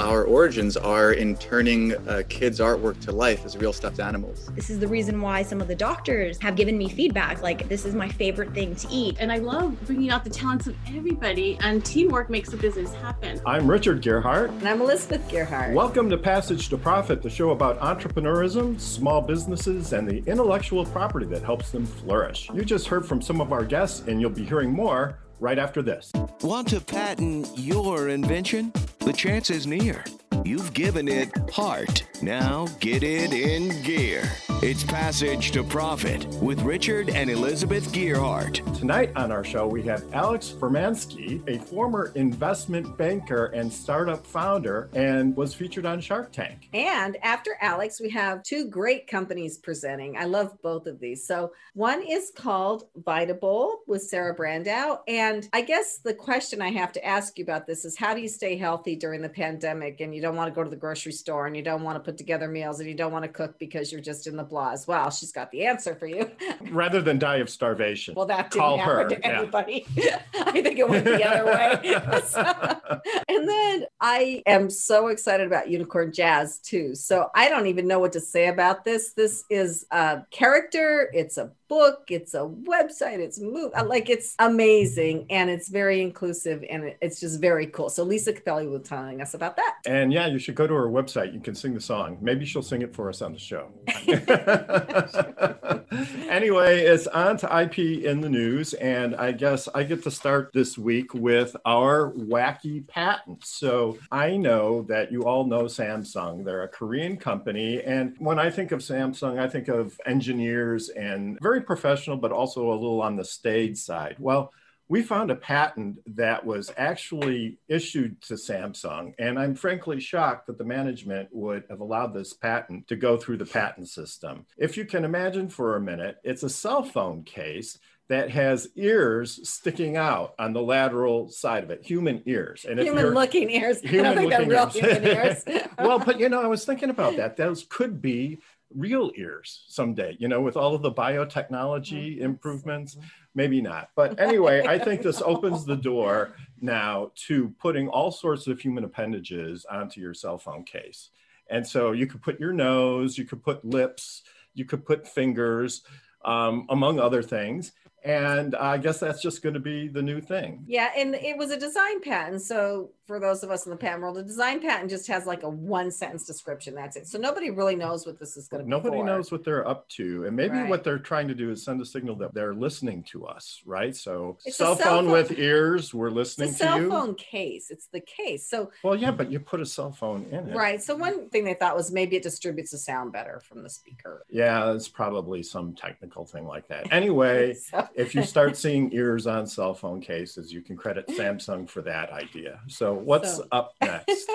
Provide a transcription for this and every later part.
our origins are in turning uh, kids' artwork to life as real stuffed animals. This is the reason why some of the doctors have given me feedback like, this is my favorite thing to eat. And I love bringing out the talents of everybody, and teamwork makes the business happen. I'm Richard Gearhart. And I'm Elizabeth Gearhart. Welcome to Passage to Profit, the show about entrepreneurism, small businesses, and the intellectual property that helps them flourish. You just heard from some of our guests, and you'll be hearing more right after this. Want to patent your invention? The chance is near. You've given it heart. Now get it in gear. It's Passage to Profit with Richard and Elizabeth Gearhart. Tonight on our show, we have Alex Furmansky, a former investment banker and startup founder, and was featured on Shark Tank. And after Alex, we have two great companies presenting. I love both of these. So one is called Vitable with Sarah Brandow. And I guess the question I have to ask you about this is how do you stay healthy during the pandemic and you don't want to go to the grocery store and you don't want to put together meals and you don't want to cook because you're just in the blah as well. She's got the answer for you. Rather than die of starvation. Well, that didn't Call happen her. to anybody. Yeah. I think it went the other way. so, and then I am so excited about Unicorn Jazz too. So I don't even know what to say about this. This is a character, it's a book, it's a website, it's move uh, like it's amazing and it's very inclusive and it's just very cool. So Lisa Caprelli will telling us about that. And yeah, you should go to her website. You can sing the song. Maybe she'll sing it for us on the show. anyway, it's on to IP in the news, and I guess I get to start this week with our wacky patents. So I know that you all know Samsung. They're a Korean company, and when I think of Samsung, I think of engineers and very very professional, but also a little on the stage side. Well, we found a patent that was actually issued to Samsung. And I'm frankly shocked that the management would have allowed this patent to go through the patent system. If you can imagine for a minute, it's a cell phone case that has ears sticking out on the lateral side of it, human ears. And human looking ears. Human looking ears. Human ears. well, but you know, I was thinking about that. Those could be real ears someday, you know, with all of the biotechnology mm-hmm. improvements. Maybe not. But anyway, I think this opens the door now to putting all sorts of human appendages onto your cell phone case. And so you could put your nose, you could put lips, you could put fingers, um, among other things. And I guess that's just going to be the new thing. Yeah. And it was a design patent. So for those of us in the patent world, the design patent just has like a one sentence description. That's it. So nobody really knows what this is going to be. Nobody for. knows what they're up to. And maybe right. what they're trying to do is send a signal that they're listening to us, right? So cell, cell, phone, with ears, we're listening to you. cell phone case. It's the case. So well, yeah, but you put a cell phone in it. Right. So one thing they thought was maybe it distributes the sound better from the speaker. Yeah, it's probably some technical thing like that. Anyway, so. if you start seeing ears on cell phone cases, you can credit Samsung for that idea. So what's so. up next.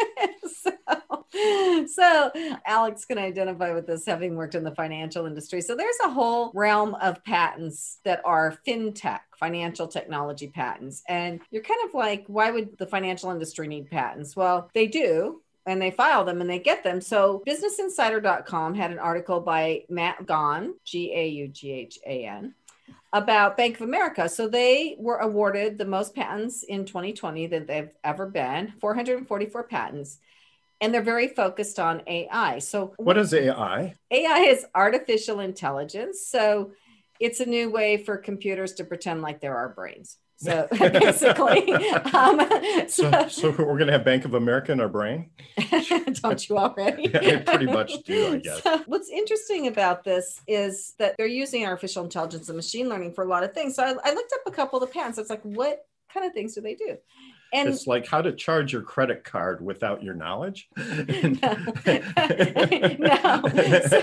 so, so Alex can identify with this having worked in the financial industry. So there's a whole realm of patents that are fintech, financial technology patents. And you're kind of like, why would the financial industry need patents? Well, they do and they file them and they get them. So businessinsider.com had an article by Matt Gaughan, G A U G H A N, about Bank of America. So they were awarded the most patents in 2020 that they've ever been 444 patents. And they're very focused on AI. So, what is AI? AI is artificial intelligence. So, it's a new way for computers to pretend like there are our brains. So basically, um, so, so, so, we're going to have Bank of America in our brain. Don't you already? yeah, pretty much do, I guess. So what's interesting about this is that they're using artificial intelligence and machine learning for a lot of things. So I, I looked up a couple of the patents. It's like, what kind of things do they do? And it's like how to charge your credit card without your knowledge. no. no. So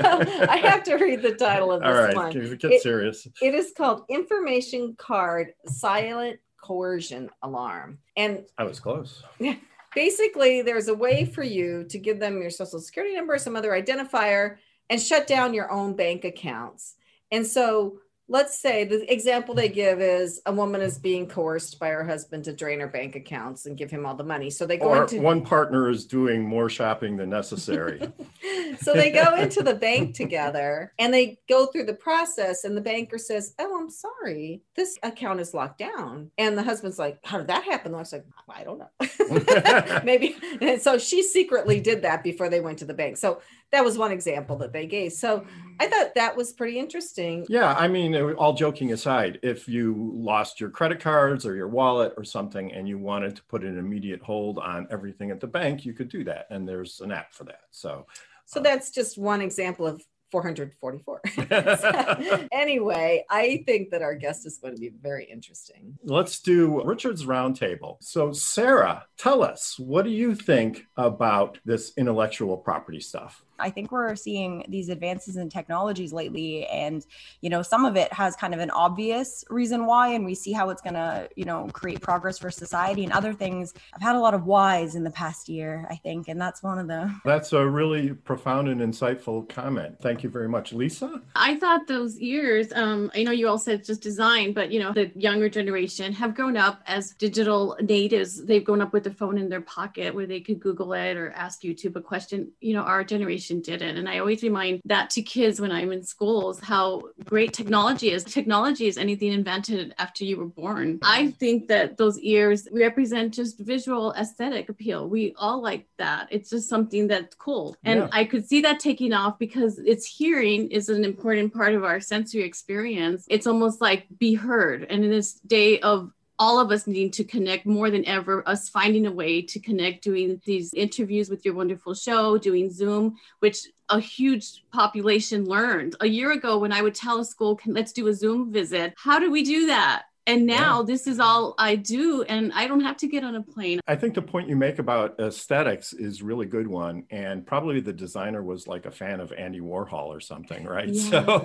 I have to read the title of this All right, one. Get it, serious. It is called Information Card Silent Coercion Alarm. And I was close. Yeah. Basically, there's a way for you to give them your social security number, some other identifier, and shut down your own bank accounts. And so let's say the example they give is a woman is being coerced by her husband to drain her bank accounts and give him all the money. So they go Or into one partner is doing more shopping than necessary. so they go into the bank together and they go through the process and the banker says oh i'm sorry. This account is locked down. And the husband's like how did that happen? The wife's like i don't know. Maybe and so she secretly did that before they went to the bank. So that was one example that they gave so mm-hmm. i thought that was pretty interesting Yeah, I mean, all joking aside, if you lost your credit cards or your wallet or something and you wanted to put an immediate hold on everything at the bank, you could do that. And there's an app for that. So, so uh, that's just one example of 444 So, anyway i think that our guest is going to be very interesting let's do Richard's roundtable. So, Sarah, tell us, what do you think about this intellectual property stuff? I think we're seeing these advances in technologies lately, and you know, some of it has kind of an obvious reason why, and we see how it's going to, you know, create progress for society. And other things, I've had a lot of whys in the past year, I think, and that's one of the. That's a really profound and insightful comment. Thank you very much, Lisa. I thought those years, um, I know you all said just design, but you know, the younger generation have grown up as digital natives. They've grown up with a phone in their pocket where they could Google it or ask YouTube a question. You know, our generation didn't. And I always remind that to kids when I'm in schools how great technology is. Technology is anything invented after you were born. I think that those ears represent just visual aesthetic appeal. We all like that. It's just something that's cool. And Yeah. I could see that taking off because its hearing is an important part of our sensory experience. It's almost like be heard. And in this day of all of us needing to connect more than ever, us finding a way to connect, doing these interviews with your wonderful show, doing Zoom, which a huge population learned. A year ago, when I would tell a school, Can, let's do a Zoom visit, how do we do that? And now this is all I do, and I don't have to get on a plane. I think the point you make about aesthetics is really good one. And probably the designer was like a fan of Andy Warhol or something, right? So,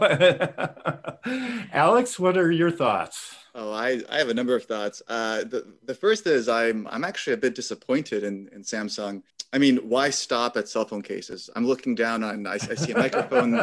Alex, what are your thoughts? Oh, I, I have a number of thoughts. Uh, the, the first is I'm, I'm actually a bit disappointed in, in Samsung. I mean, why stop at cell phone cases? I'm looking down on, I, I see a microphone.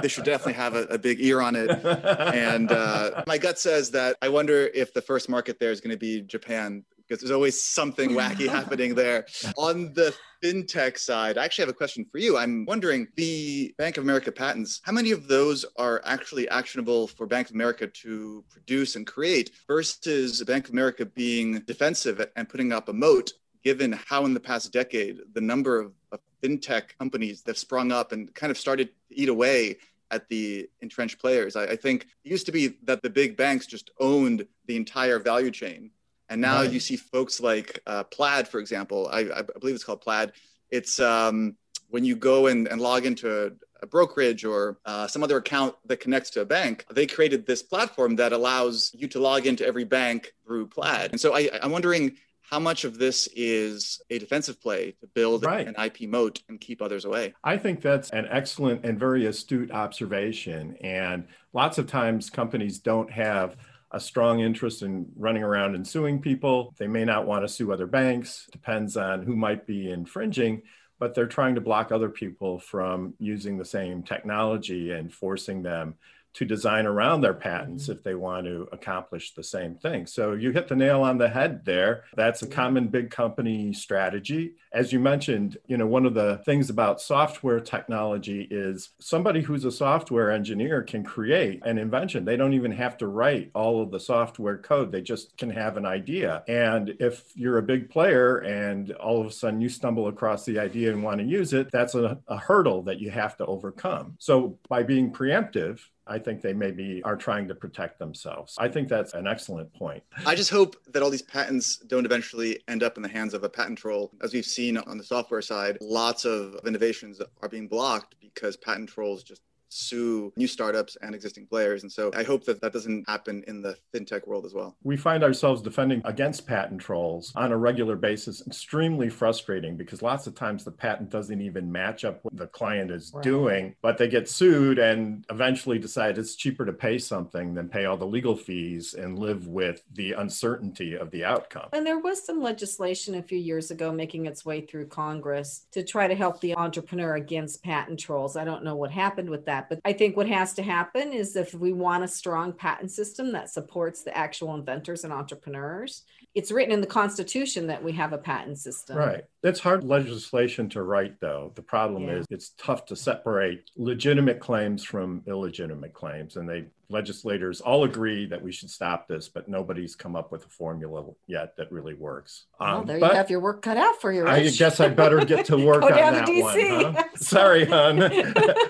They should definitely have a, a big ear on it. And uh, my gut says that I wonder if the first market there is going to be Japan because there's always something wacky happening there. On the fintech side, I actually have a question for you. I'm wondering the Bank of America patents, how many of those are actually actionable for Bank of America to produce and create versus Bank of America being defensive and putting up a moat, given how in the past decade the number of, of fintech companies that have sprung up and kind of started to eat away at the entrenched players. I, I think it used to be that the big banks just owned the entire value chain. And now Right. you see folks like uh, Plaid, for example. I, I believe it's called Plaid. It's um, when you go and, and log into a, a brokerage or uh, some other account that connects to a bank, they created this platform that allows you to log into every bank through Plaid. And so I, I'm wondering how much of this is a defensive play to build Right. an IP moat and keep others away. I think that's an excellent and very astute observation. And lots of times companies don't have a strong interest in running around and suing people. They may not want to sue other banks, depends on who might be infringing, but they're trying to block other people from using the same technology and forcing them to design around their patents mm-hmm. if they want to accomplish the same thing. So you hit the nail on the head there. That's a common big company strategy. As you mentioned, you know, one of the things about software technology is somebody who's a software engineer can create an invention. They don't even have to write all of the software code. They just can have an idea. And if you're a big player and all of a sudden you stumble across the idea and want to use it, that's a, a hurdle that you have to overcome. So by being preemptive, I think they maybe are trying to protect themselves. I think that's an excellent point. I just hope that all these patents don't eventually end up in the hands of a patent troll. As we've seen on the software side, lots of innovations are being blocked because patent trolls just sue new startups and existing players. And so I hope that that doesn't happen in the fintech world as well. We find ourselves defending against patent trolls on a regular basis, extremely frustrating because lots of times the patent doesn't even match up what the client is Right. doing, but they get sued and eventually decide it's cheaper to pay something than pay all the legal fees and live with the uncertainty of the outcome. And there was some legislation a few years ago making its way through Congress to try to help the entrepreneur against patent trolls. I don't know what happened with that, that. But I think what has to happen is if we want a strong patent system that supports the actual inventors and entrepreneurs, it's written in the Constitution that we have a patent system. Right. It's hard legislation to write, though. The problem Yeah. is it's tough to separate legitimate claims from illegitimate claims. And they legislators all agree that we should stop this, but nobody's come up with a formula yet that really works. Well, Um, there but you have your work cut out for you. I guess I better get to work on that DC. one. Huh? Sorry, hon.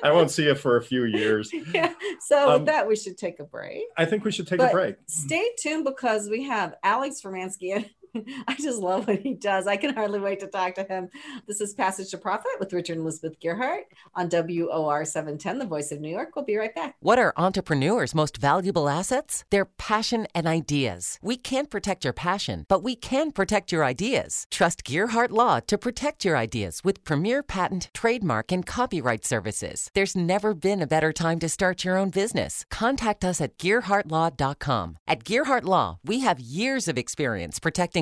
I won't see you for a few years. yeah. So Um, with that, we should take a break. I think we should take But- a break. Stay tuned because we have Alex Furmansky. I just love what he does. I can hardly wait to talk to him. This is Passage to Profit with Richard and Elizabeth Gearhart on WOR 710, the voice of New York. We'll be right back. What are entrepreneurs' most valuable assets? Their passion and ideas. We can't protect your passion, but we can protect your ideas. Trust Gearhart Law to protect your ideas with premier patent, trademark, and copyright services. There's never been a better time to start your own business. Contact us at GearhartLaw.com. At Gearhart Law, we have years of experience protecting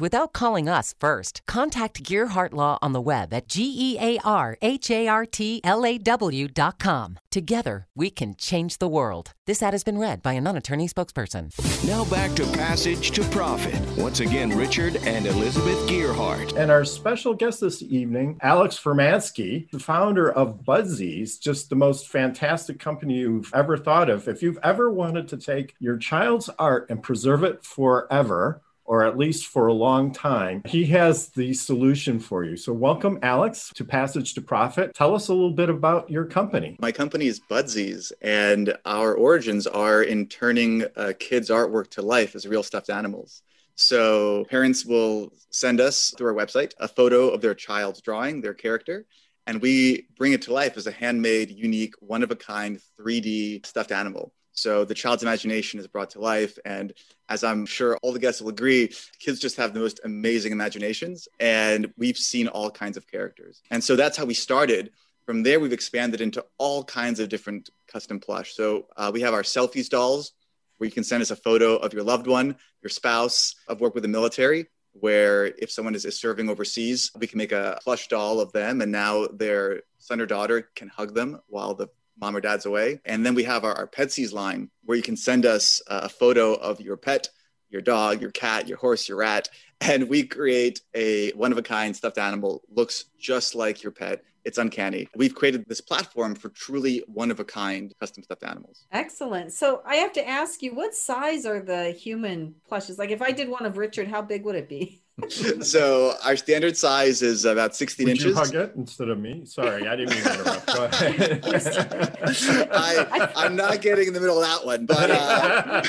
without calling us first. Contact Gearhart Law on the web at G E A R H A R T L A W dot com. Together, we can change the world. This ad has been read by a non attorney spokesperson. Now back to Passage to Profit. Once again, Richard and Elizabeth Gearhart. And our special guest this evening, Alex Furmansky, the founder of Budsies, just the most fantastic company you've ever thought of. If you've ever wanted to take your child's art and preserve it forever, or at least for a long time, he has the solution for you. So, welcome, Alex, to Passage to Profit. Tell us a little bit about your company. My company is Budsies, and our origins are in turning uh, kids' artwork to life as real stuffed animals. So parents will send us through our website a photo of their child's drawing, their character, and we bring it to life as a handmade, unique, one of a kind 3D stuffed animal. So the child's imagination is brought to life. And as I'm sure all the guests will agree, kids just have the most amazing imaginations. And we've seen all kinds of characters. And so that's how we started. From there, we've expanded into all kinds of different custom plush. So uh, we have our selfies dolls, where you can send us a photo of your loved one, your spouse. I've worked with the military, where if someone is, is serving overseas, we can make a plush doll of them, and now their son or daughter can hug them while the mom or dad's away. And then we have our, our Petsies line, where you can send us a photo of your pet, your dog, your cat, your horse, your rat, and we create a one of a kind stuffed animal, looks just like your pet. It's uncanny. We've created this platform for truly one of a kind custom stuffed animals. Excellent. So I have to ask you, what size are the human plushes? Like if I did one of Richard, how big would it be? so our standard size is about 16 Would inches. you hug it instead of me? Sorry, I didn't mean to interrupt. Go ahead. I, I'm not getting in the middle of that one, but uh,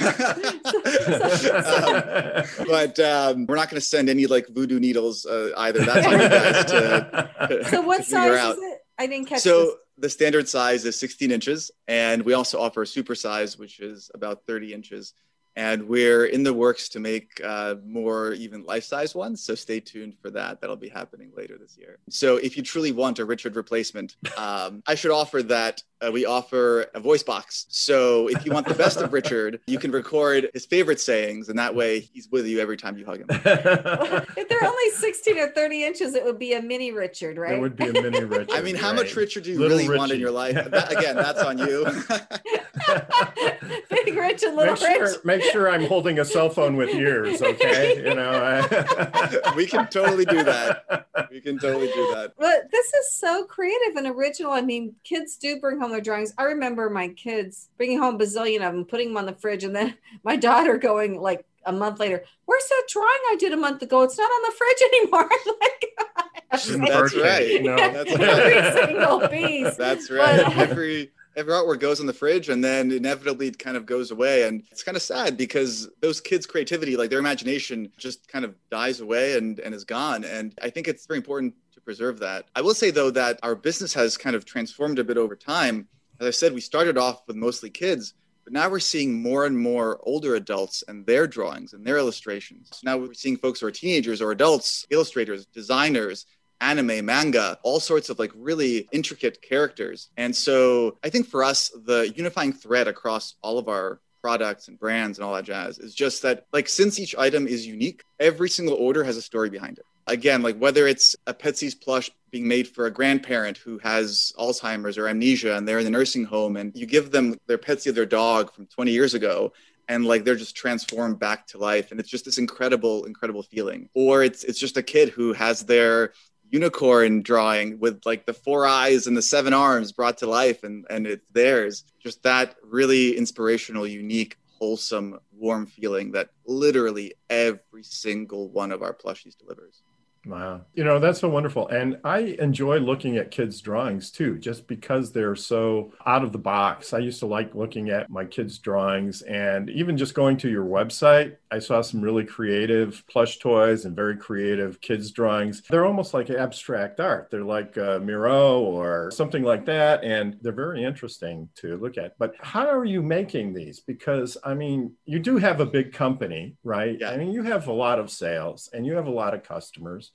um, but um, we're not going to send any like voodoo needles uh, either. That's on you guys to, so what to size out. is it? I didn't catch So this. the standard size is 16 inches, and we also offer a super size, which is about 30 inches. And we're in the works to make uh, more even life-size ones. So stay tuned for that. That'll be happening later this year. So if you truly want a Richard replacement, um, I should offer that uh, we offer a voice box. So if you want the best of Richard, you can record his favorite sayings, and that way he's with you every time you hug him. if they're only 16 or 30 inches, it would be a mini Richard, right? It would be a mini Richard. I mean, how right. much Richard do you Little really want in your life? That- again, that's on you. Big Rich and Little Make sure, Rich. make sure I'm holding a cell phone with ears, okay? You know, I... we can totally do that. We can totally do that. But this is so creative and original. I mean, kids do bring home their drawings. I remember my kids bringing home a bazillion of them, putting them on the fridge, and then my daughter going like a month later, "Where's that drawing I did a month ago? It's not on the fridge anymore." like, That's Birthday, right. No. That's every right. single piece. That's right. But- Every every artwork goes in the fridge and then inevitably it kind of goes away. And it's kind of sad because those kids' creativity, like their imagination, just kind of dies away and, and is gone. And I think it's very important to preserve that. I will say though that our business has kind of transformed a bit over time as I said, we started off with mostly kids, but now we're seeing more and more older adults and their drawings and their illustrations. So now we're seeing folks who are teenagers or adults, illustrators, designers, anime, manga, all sorts of like really intricate characters. And so I think for us, the unifying thread across all of our products and brands and all that jazz is just that like since each item is unique every single order has a story behind it again like whether it's a Petsy's plush being made for a grandparent who has alzheimer's or amnesia and they're in the nursing home and you give them their Petsy their dog from 20 years ago and like they're just transformed back to life and it's just this incredible incredible feeling. Or it's it's just a kid who has their unicorn drawing with like the four eyes and the seven arms brought to life and and it's theirs. Just that really inspirational unique wholesome warm feeling that literally every single one of our plushies delivers Wow. You know, that's so wonderful. And I enjoy looking at kids' drawings too, just because they're so out of the box. I used to like looking at my kids' drawings and even just going to your website, I saw some really creative plush toys and very creative kids' drawings. They're almost like abstract art. They're like uh, Miro or something like that. And they're very interesting to look at. But how are you making these? Because, I mean, you do have a big company, right? Yeah. I mean, you have a lot of sales and you have a lot of customers.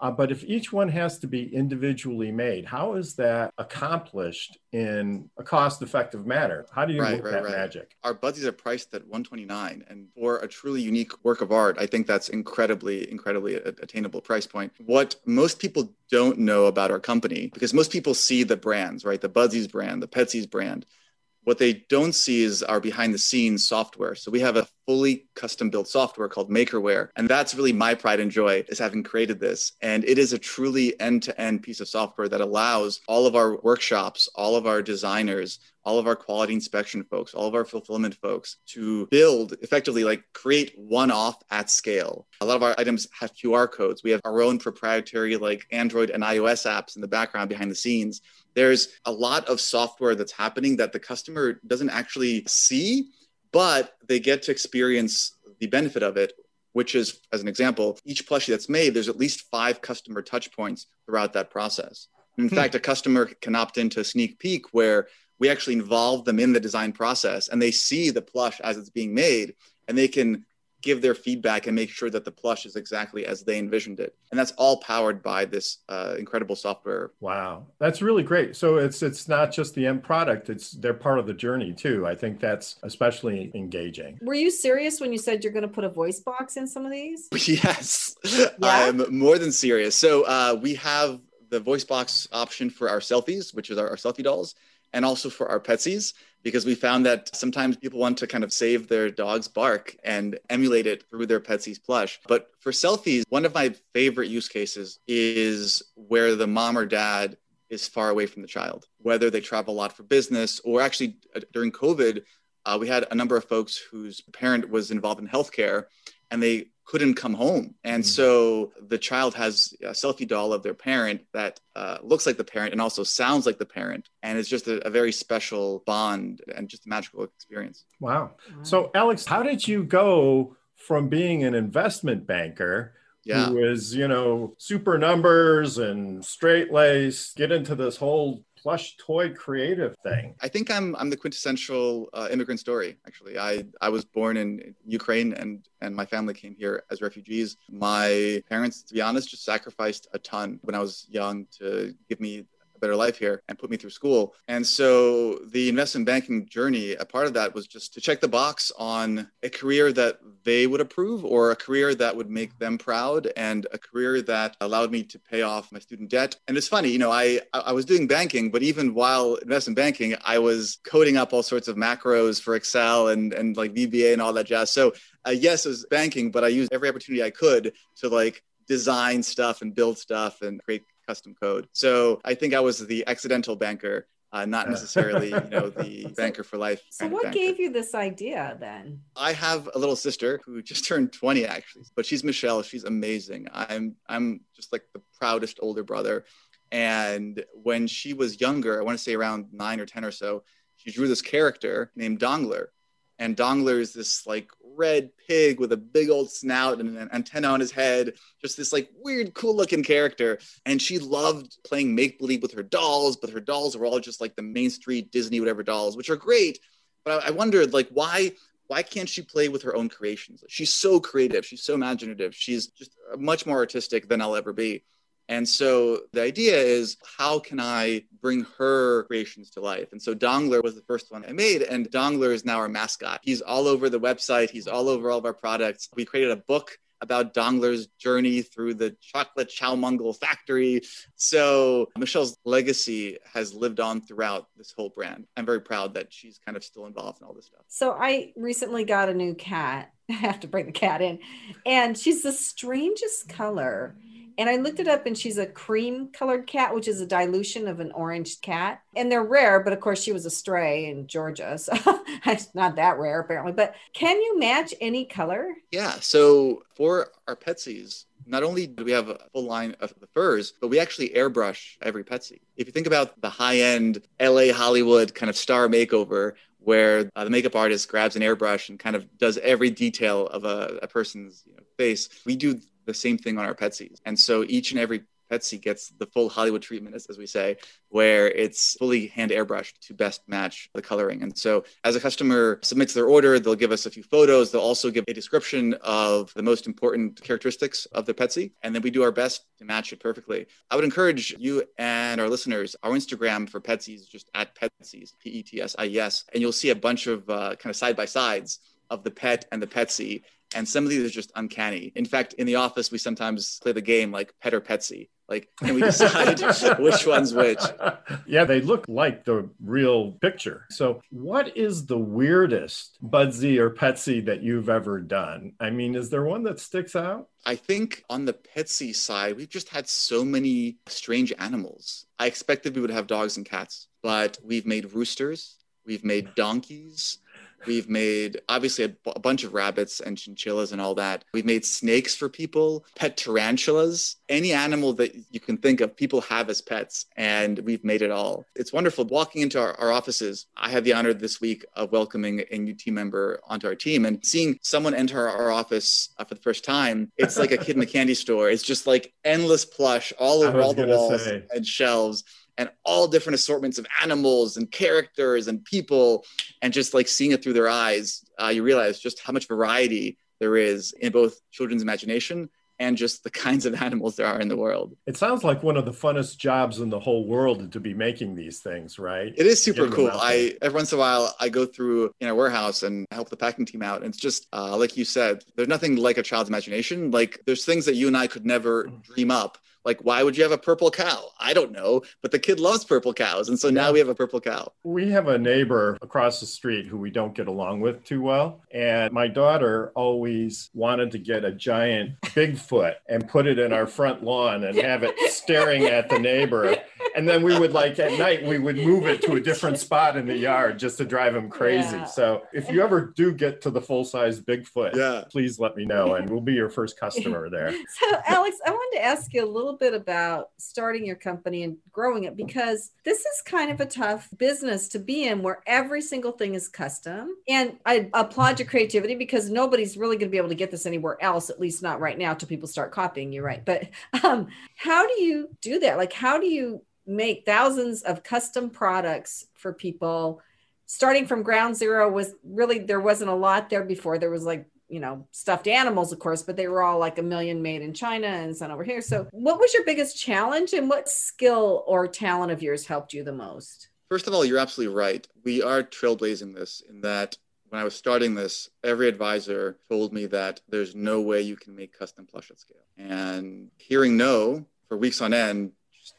Uh, but if each one has to be individually made, how is that accomplished in a cost-effective manner? How do you Right, make right, that right. magic? our buddies are priced at 129 and for a truly unique work of art i think that's incredibly incredibly attainable price point what most people don't know about our company because most people see the brands right the Budsies brand the Petsy's brand what they don't see is our behind the scenes software so we have a fully custom built software called makerware and that's really my pride and joy is having created this and it is a truly end to end piece of software that allows all of our workshops all of our designers all of our quality inspection folks, all of our fulfillment folks to build effectively like create one off at scale. A lot of our items have QR codes. We have our own proprietary like Android and iOS apps in the background behind the scenes. There's a lot of software that's happening that the customer doesn't actually see, but they get to experience the benefit of it. Which is, as an example, each plushie that's made, there's at least five customer touch points throughout that process. In Hmm. fact, a customer can opt into a sneak peek where we actually involve them in the design process and they see the plush as it's being made and they can give their feedback and make sure that the plush is exactly as they envisioned it and that's all powered by this uh, incredible software Wow, that's really great. So it's it's not just the end product; it's they're part of the journey too. I think that's especially engaging. Were you serious when you said you're going to put a voice box in some of these? yes i'm more than serious so uh, we have the voice box option for our selfies which is our, our selfie dolls and also for our petsies because we found that sometimes people want to kind of save their dog's bark and emulate it through their Petsy's plush. But for selfies, one of my favorite use cases is where the mom or dad is far away from the child, whether they travel a lot for business or actually uh, during COVID, uh, we had a number of folks whose parent was involved in healthcare and they couldn't come home. And Mhm. so the child has a selfie doll of their parent that uh, looks like the parent and also sounds like the parent. And it's just a, a very special bond and just a magical experience. Wow. So Alex, how did you go from being an investment banker Yeah. who is, you know, super numbers and straight lace, get into this whole plush toy creative thing? I think I'm I'm the quintessential uh, immigrant story. Actually, I I was born in Ukraine and and my family came here as refugees. My parents, to be honest, just sacrificed a ton when I was young to give me a better life here and put me through school. And so the investment banking journey, a part of that was just to check the box on a career that they would approve or a career that would make them proud and a career that allowed me to pay off my student debt. And it's funny, you know, I I was doing banking, but even while investment banking, I was coding up all sorts of macros for Excel and and like VBA and all that jazz. So uh, yes, it was banking, but I used every opportunity I could to like design stuff and build stuff and create custom code. So I think I was the accidental banker, uh, not necessarily you know the banker for life. So, what banker. gave you this idea then? I have a little sister who just turned 20 actually, but she's Michelle. She's amazing. I'm I'm just like the proudest older brother. And when she was younger, I want to say around nine or 10 or so, she drew this character named Dongler. And Dongler is this like red pig with a big old snout and an antenna on his head, just this like weird, cool looking character. And she loved playing make believe with her dolls, but her dolls were all just like the Main Street Disney whatever dolls, which are great. But I, I wondered like why why can't she play with her own creations? She's so creative, she's so imaginative, she's just much more artistic than I'll ever be. And so the idea is how can I bring her creations to life? And so Dongler was the first one I made, and Dongler is now our mascot. He's all over the website, he's all over all of our products. We created a book about Dongler's journey through the chocolate Chowmungle factory. So Michelle's legacy has lived on throughout this whole brand. I'm very proud that she's kind of still involved in all this stuff. So I recently got a new cat. I have to bring the cat in, and she's the strangest color and I looked it up and she's a cream colored cat, which is a dilution of an orange cat. And they're rare, but of course she was a stray in Georgia. So it's not that rare apparently. But can you match any color? Yeah. So for our Petsies, not only do we have a full line of the furs, but we actually airbrush every Petsy. If you think about the high end LA Hollywood kind of star makeover, where uh, the makeup artist grabs an airbrush and kind of does every detail of a, a person's you know, face, we do the same thing on our Petsies. And so each and every Petsy gets the full Hollywood treatment, as, as, we say, where it's fully hand airbrushed to best match the coloring. And so, as a customer submits their order, they'll give us a few photos. They'll also give a description of the most important characteristics of the Petsy, and then we do our best to match it perfectly. I would encourage you and our listeners, our Instagram for Petsies is just at Petsies, P E T S I E S, and you'll see a bunch of uh, kind of side by sides of the pet and the Petsy and some of these are just uncanny. In fact, in the office, we sometimes play the game like pet or petsy. Like, and we decide which one's which? Yeah, they look like the real picture. So, what is the weirdest Budsy or Petsy that you've ever done? I mean, is there one that sticks out? I think on the Petsy side, we've just had so many strange animals. I expected we would have dogs and cats, but we've made roosters, we've made donkeys, We've made obviously a, bunch of rabbits and chinchillas and all that. We've made snakes for people, pet tarantulas, any animal that you can think of, people have as pets, and we've made it all. It's wonderful. Walking into our, our offices, I had the honor this week of welcoming a new team member onto our team and seeing someone enter our office uh, for the first time. It's like a kid in a candy store. It's just like endless plush all over all the walls say. and shelves and all different assortments of animals and characters and people and just like seeing it through their eyes uh, you realize just how much variety there is in both children's imagination and just the kinds of animals there are in the world. It sounds like one of the funnest jobs in the whole world to be making these things, right? It is super cool. I every once in a while I go through in a warehouse and help the packing team out, and it's just uh, like you said, there's nothing like a child's imagination. Like there's things that you and I could never mm. dream up like, why would you have a purple cow? I don't know, but the kid loves purple cows. And so now we have a purple cow. We have a neighbor across the street who we don't get along with too well. And my daughter always wanted to get a giant Bigfoot and put it in our front lawn and have it staring at the neighbor. And then we would like at night, we would move it to a different spot in the yard just to drive him crazy. Yeah. So if you ever do get to the full size Bigfoot, yeah. please let me know and we'll be your first customer there. So, Alex, I wanted to ask you a little little bit about starting your company and growing it because this is kind of a tough business to be in where every single thing is custom. And I applaud your creativity because nobody's really going to be able to get this anywhere else, at least not right now, till people start copying you, right? But um, how do you do that? Like, how do you make thousands of custom products for people? starting from ground zero was really there wasn't a lot there before there was like you know, stuffed animals, of course, but they were all like a million made in China and sent over here. So, what was your biggest challenge and what skill or talent of yours helped you the most? First of all, you're absolutely right. We are trailblazing this in that when I was starting this, every advisor told me that there's no way you can make custom plush at scale. And hearing no for weeks on end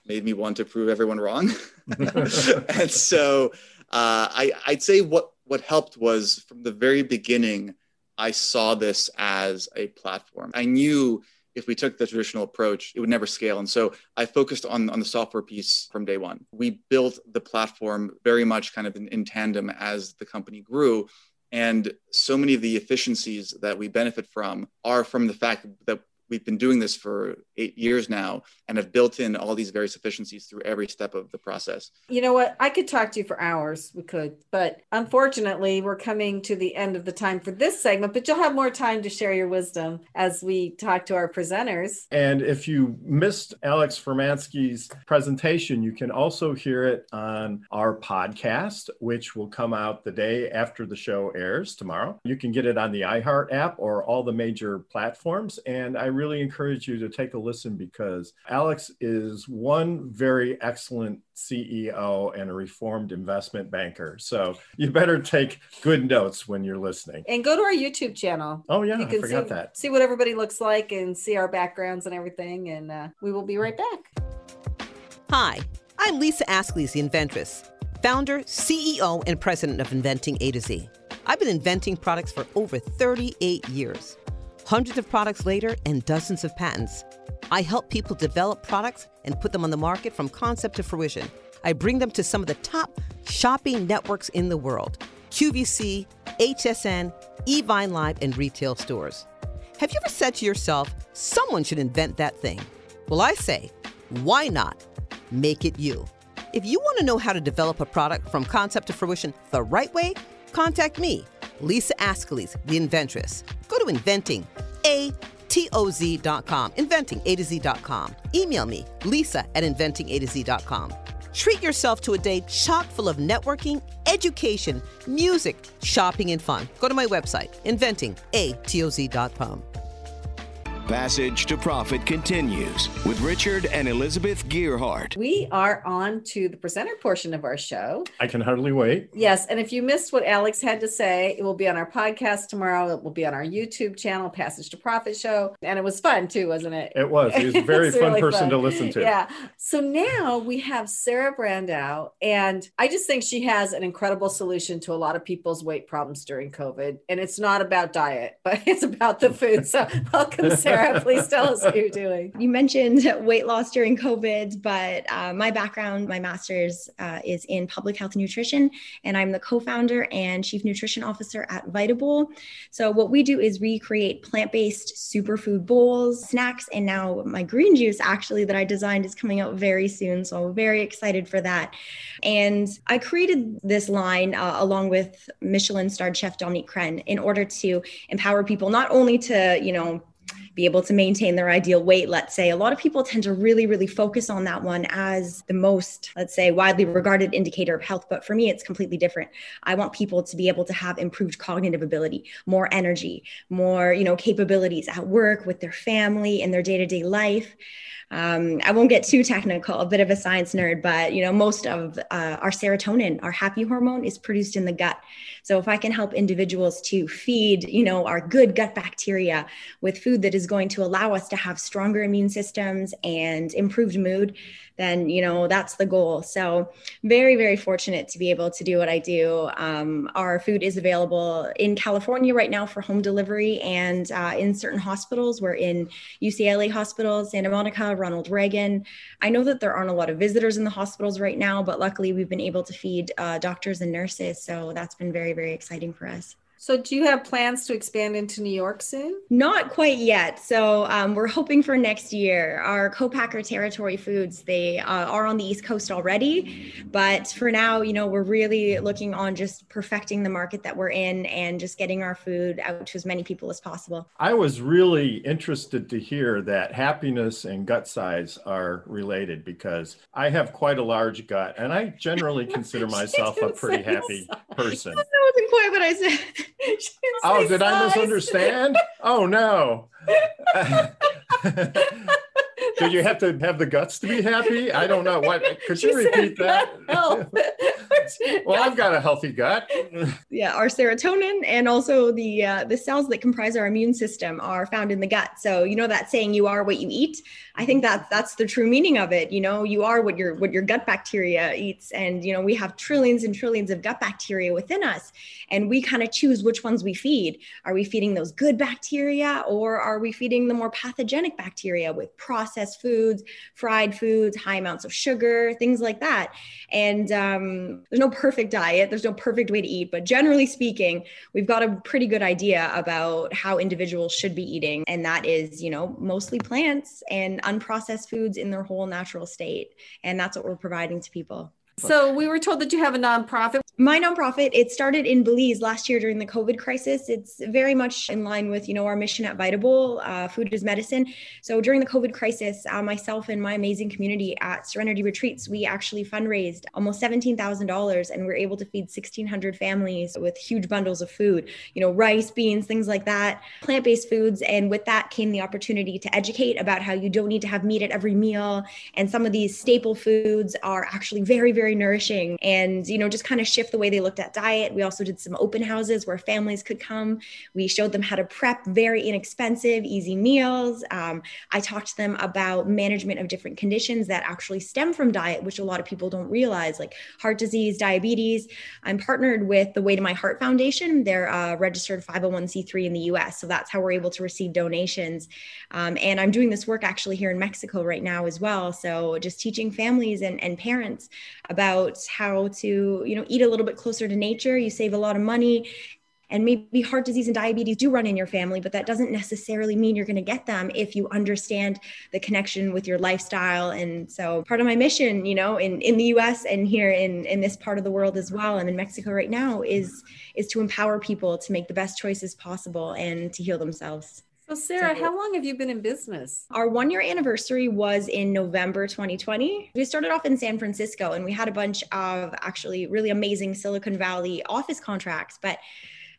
made me want to prove everyone wrong. and so uh, I, I'd say what, what helped was from the very beginning I saw this as a platform. I knew if we took the traditional approach, it would never scale. And so I focused on, on the software piece from day one. We built the platform very much kind of in, in tandem as the company grew. And so many of the efficiencies that we benefit from are from the fact that we've been doing this for eight years now and have built in all these various efficiencies through every step of the process. You know what? I could talk to you for hours. We could, but unfortunately, we're coming to the end of the time for this segment. But you'll have more time to share your wisdom as we talk to our presenters. And if you missed Alex Furmansky's presentation, you can also hear it on our podcast, which will come out the day after the show airs tomorrow. You can get it on the iHeart app or all the major platforms. And I really encourage you to take a listen because Alex is one very excellent CEO and a reformed investment banker. So you better take good notes when you're listening. And go to our YouTube channel. Oh, yeah, you I can forgot see, that. see what everybody looks like and see our backgrounds and everything. And uh, we will be right back. Hi, I'm Lisa Ascolese, the inventress, founder, CEO, and president of Inventing A to Z. I've been inventing products for over 38 years. Hundreds of products later and dozens of patents. I help people develop products and put them on the market from concept to fruition. I bring them to some of the top shopping networks in the world QVC, HSN, Evine Live, and retail stores. Have you ever said to yourself, someone should invent that thing? Well, I say, why not make it you? If you want to know how to develop a product from concept to fruition the right way, contact me, Lisa Ascolese, the inventress. Go to inventing, A T-O-Z.com, inventing A to Z.com. Email me, lisa at inventing A to Z.com. Treat yourself to a day chock full of networking, education, music, shopping, and fun. Go to my website, inventing A T O Z.com. Passage to Profit continues with Richard and Elizabeth Gearhart. We are on to the presenter portion of our show. I can hardly wait. Yes. And if you missed what Alex had to say, it will be on our podcast tomorrow. It will be on our YouTube channel, Passage to Profit Show. And it was fun too, wasn't it? It was. He was a very fun really person fun. to listen to. Yeah. So now we have Sarah Brandow, and I just think she has an incredible solution to a lot of people's weight problems during COVID. And it's not about diet, but it's about the food. So welcome, Sarah. Please tell us what you're doing. You mentioned weight loss during COVID, but uh, my background, my master's uh, is in public health nutrition, and I'm the co founder and chief nutrition officer at Vitable. So, what we do is we create plant based superfood bowls, snacks, and now my green juice actually that I designed is coming out very soon. So, I'm very excited for that. And I created this line uh, along with Michelin starred chef Dominique Crenn in order to empower people not only to, you know, be able to maintain their ideal weight, let's say. A lot of people tend to really, really focus on that one as the most, let's say, widely regarded indicator of health. But for me, it's completely different. I want people to be able to have improved cognitive ability, more energy, more, you know, capabilities at work, with their family, in their day to day life. Um, I won't get too technical, a bit of a science nerd, but you know, most of uh, our serotonin, our happy hormone, is produced in the gut. So if I can help individuals to feed, you know, our good gut bacteria with food that is going to allow us to have stronger immune systems and improved mood, then you know that's the goal. So very, very fortunate to be able to do what I do. Um, our food is available in California right now for home delivery, and uh, in certain hospitals. We're in UCLA hospitals, Santa Monica, Ronald Reagan. I know that there aren't a lot of visitors in the hospitals right now, but luckily we've been able to feed uh, doctors and nurses. So that's been very, very exciting for us. So, do you have plans to expand into New York soon? Not quite yet. So um, we're hoping for next year. Our co-packer Territory Foods, they uh, are on the East Coast already, but for now, you know, we're really looking on just perfecting the market that we're in and just getting our food out to as many people as possible. I was really interested to hear that happiness and gut size are related because I have quite a large gut and I generally consider myself a pretty happy size. person. Wasn't quite what I said. Oh, did I misunderstand? Oh no. Do you have to have the guts to be happy? I don't know. What could She you repeat that? well, I've got a healthy gut. yeah our serotonin and also the uh, the cells that comprise our immune system are found in the gut. So you know that saying you are what you eat? I think that that's the true meaning of it. You know you are what your what your gut bacteria eats. And you know we have trillions and trillions of gut bacteria within us. And we kind of choose which ones we feed. Are we feeding those good bacteria or are we feeding the more pathogenic bacteria with processed foods fried foods high amounts of sugar things like that? And um, there's no perfect diet, there's no perfect way to eat, but generally speaking, we've got a pretty good idea about how individuals should be eating. And that is, you know, mostly plants and unprocessed foods in their whole natural state. And that's what we're providing to people. So we were told that you have a nonprofit. My nonprofit, it started in Belize last year during the COVID crisis. It's very much in line with, you know, our mission at Vitable, uh, food is medicine. So during the COVID crisis, uh, myself and my amazing community at Serenity Retreats, we actually fundraised almost $17,000 and we are able to feed 1,600 families with huge bundles of food, you know, rice, beans, things like that, plant-based foods. And with that came the opportunity to educate about how you don't need to have meat at every meal. And some of these staple foods are actually very, very very nourishing and, you know, just kind of shift the way they looked at diet. We also did some open houses where families could come. We showed them how to prep very inexpensive, easy meals. Um, I talked to them about management of different conditions that actually stem from diet, which a lot of people don't realize, like heart disease, diabetes. I'm partnered with the Way to My Heart Foundation. They're registered 501c3 in the US. So that's how we're able to receive donations. Um, and I'm doing this work actually here in Mexico right now as well. So just teaching families and, and parents about how to you know eat a little bit closer to nature. You save a lot of money. And maybe heart disease and diabetes do run in your family but that doesn't necessarily mean you're going to get them if you understand the connection with your lifestyle. And so part of my mission you know in, in the us and here in, in this part of the world as well i'm in mexico right now is is to empower people to make the best choices possible and to heal themselves so, Sarah, so, how long have you been in business? Our one year anniversary was in November 2020. We started off in San Francisco and we had a bunch of actually really amazing Silicon Valley office contracts. But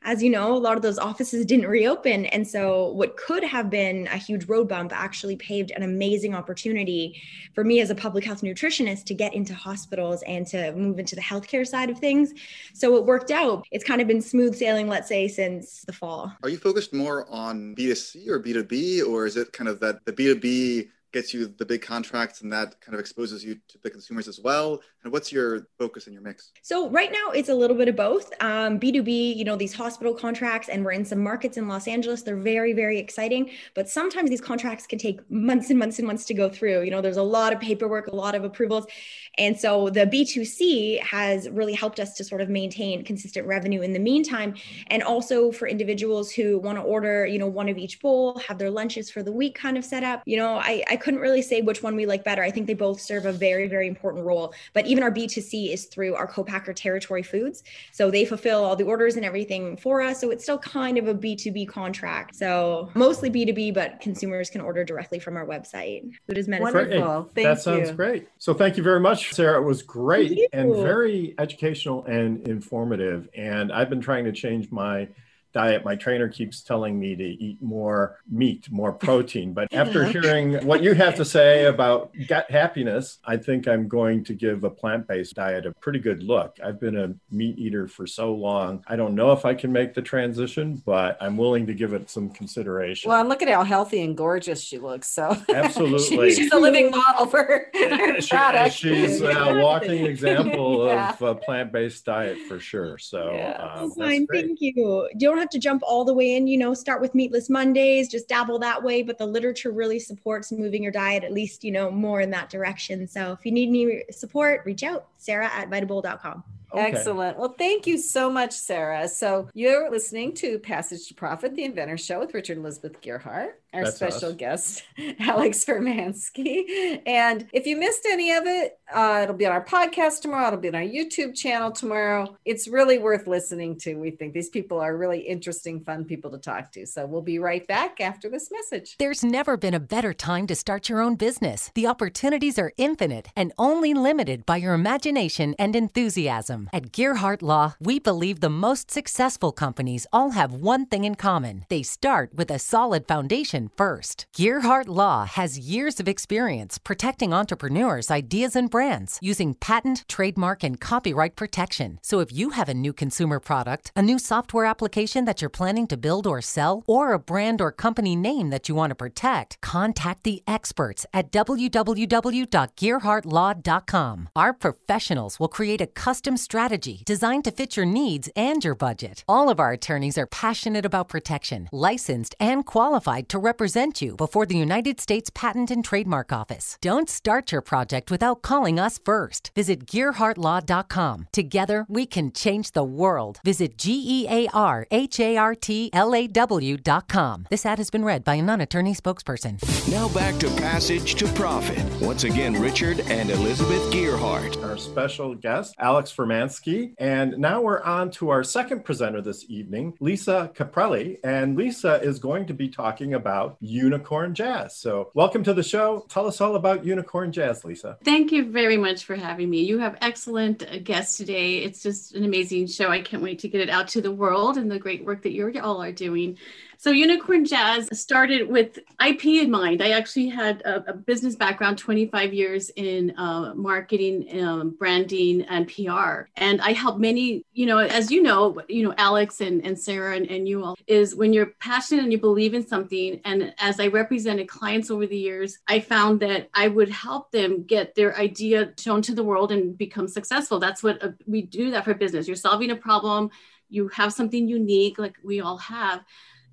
as you know, a lot of those offices didn't reopen. And so, what could have been a huge road bump actually paved an amazing opportunity for me as a public health nutritionist to get into hospitals and to move into the healthcare side of things. So, it worked out. It's kind of been smooth sailing, let's say, since the fall. Are you focused more on B2C or B2B, or is it kind of that the B2B gets you the big contracts and that kind of exposes you to the consumers as well? And what's your focus in your mix? So right now it's a little bit of both. Um, B2B, you know, these hospital contracts, and we're in some markets in Los Angeles. They're very, very exciting. But sometimes these contracts can take months and months and months to go through. You know, there's a lot of paperwork, a lot of approvals. And so the B2C has really helped us to sort of maintain consistent revenue in the meantime. And also for individuals who want to order, you know, one of each bowl, have their lunches for the week kind of set up. You know, I, I couldn't really say which one we like better. I think they both serve a very, very important role. But even our B2C is through our co-packer Territory Foods. So they fulfill all the orders and everything for us. So it's still kind of a B2B contract. So mostly B2B, but consumers can order directly from our website. Food is medicine. Wonderful. Thank that sounds great. So thank you very much, Sarah. It was great and very educational and informative. And I've been trying to change my diet, my trainer keeps telling me to eat more meat, more protein. But after hearing what you have to say about gut happiness, I think I'm going to give a plant based diet a pretty good look. I've been a meat eater for so long. I don't know if I can make the transition, but I'm willing to give it some consideration. Well, and look at how healthy and gorgeous she looks. So, absolutely. she's a living model for her she, product. She's a walking example yeah. of a plant based diet for sure. So, yeah. um, fine. Thank you. You don't have have to jump all the way in, you know, start with meatless Mondays, just dabble that way. But the literature really supports moving your diet at least, you know, more in that direction. So if you need any support, reach out, Sarah at vitable.com. Okay. Excellent. Well, thank you so much, Sarah. So you're listening to Passage to Profit, the Inventor Show with Richard and Elizabeth Gearhart, our That's special us. guest, Alex Furmansky. And if you missed any of it, uh, it'll be on our podcast tomorrow. It'll be on our YouTube channel tomorrow. It's really worth listening to. We think these people are really interesting, fun people to talk to. So we'll be right back after this message. There's never been a better time to start your own business. The opportunities are infinite and only limited by your imagination and enthusiasm. At Gearhart Law, we believe the most successful companies all have one thing in common. They start with a solid foundation first. Gearhart Law has years of experience protecting entrepreneurs' ideas and brands using patent, trademark, and copyright protection. So if you have a new consumer product, a new software application that you're planning to build or sell, or a brand or company name that you want to protect, contact the experts at www.gearhartlaw.com. Our professionals will create a custom strategy designed to fit your needs and your budget. All of our attorneys are passionate about protection, licensed, and qualified to represent you before the United States Patent and Trademark Office. Don't start your project without calling us first. Visit GearhartLaw.com. Together, we can change the world. Visit G E A R H A R T L A W.com. This ad has been read by a non attorney spokesperson. Now back to Passage to Profit. Once again, Richard and Elizabeth Gearhart. Our special guest, Alex Furmansky. And now we're on to our second presenter this evening, Lisa Caprelli. And Lisa is going to be talking about unicorn jazz. So, welcome to the show. Tell us all about unicorn jazz, Lisa. Thank you very much for having me. You have excellent uh, guests today. It's just an amazing show. I can't wait to get it out to the world and the great work that you all are doing. So, Unicorn Jazz started with IP in mind. I actually had a, a business background, 25 years in uh, marketing, um, branding, and PR. And I help many, you know, as you know, you know, Alex and, and Sarah and, and you all, is when you're passionate and you believe in something. And as I represented clients over the years, I found that I would help them get their idea shown to the world and become successful. That's what uh, we do that for business. You're solving a problem, you have something unique, like we all have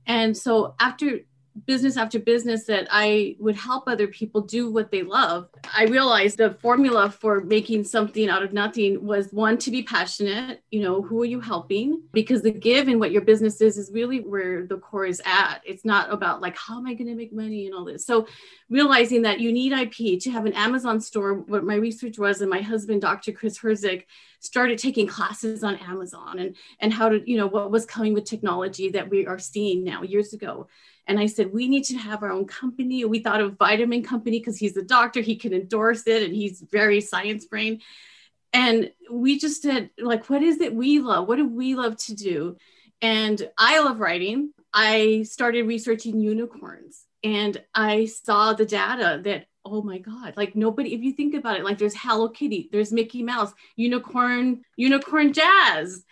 and so after business after business that I would help other people do what they love, I realized the formula for making something out of nothing was one to be passionate, you know, who are you helping? Because the give in what your business is is really where the core is at. It's not about like how am I going to make money and all this. So realizing that you need IP to have an Amazon store, what my research was and my husband Dr. Chris Herzik started taking classes on Amazon and and how to, you know, what was coming with technology that we are seeing now years ago and I said, we need to have our own company. We thought of Vitamin Company because he's a doctor, he can endorse it, and he's very science brain. And we just said, like, what is it we love? What do we love to do? And I love writing. I started researching unicorns and I saw the data that, oh my God, like nobody, if you think about it, like there's Hello Kitty, there's Mickey Mouse, unicorn, unicorn jazz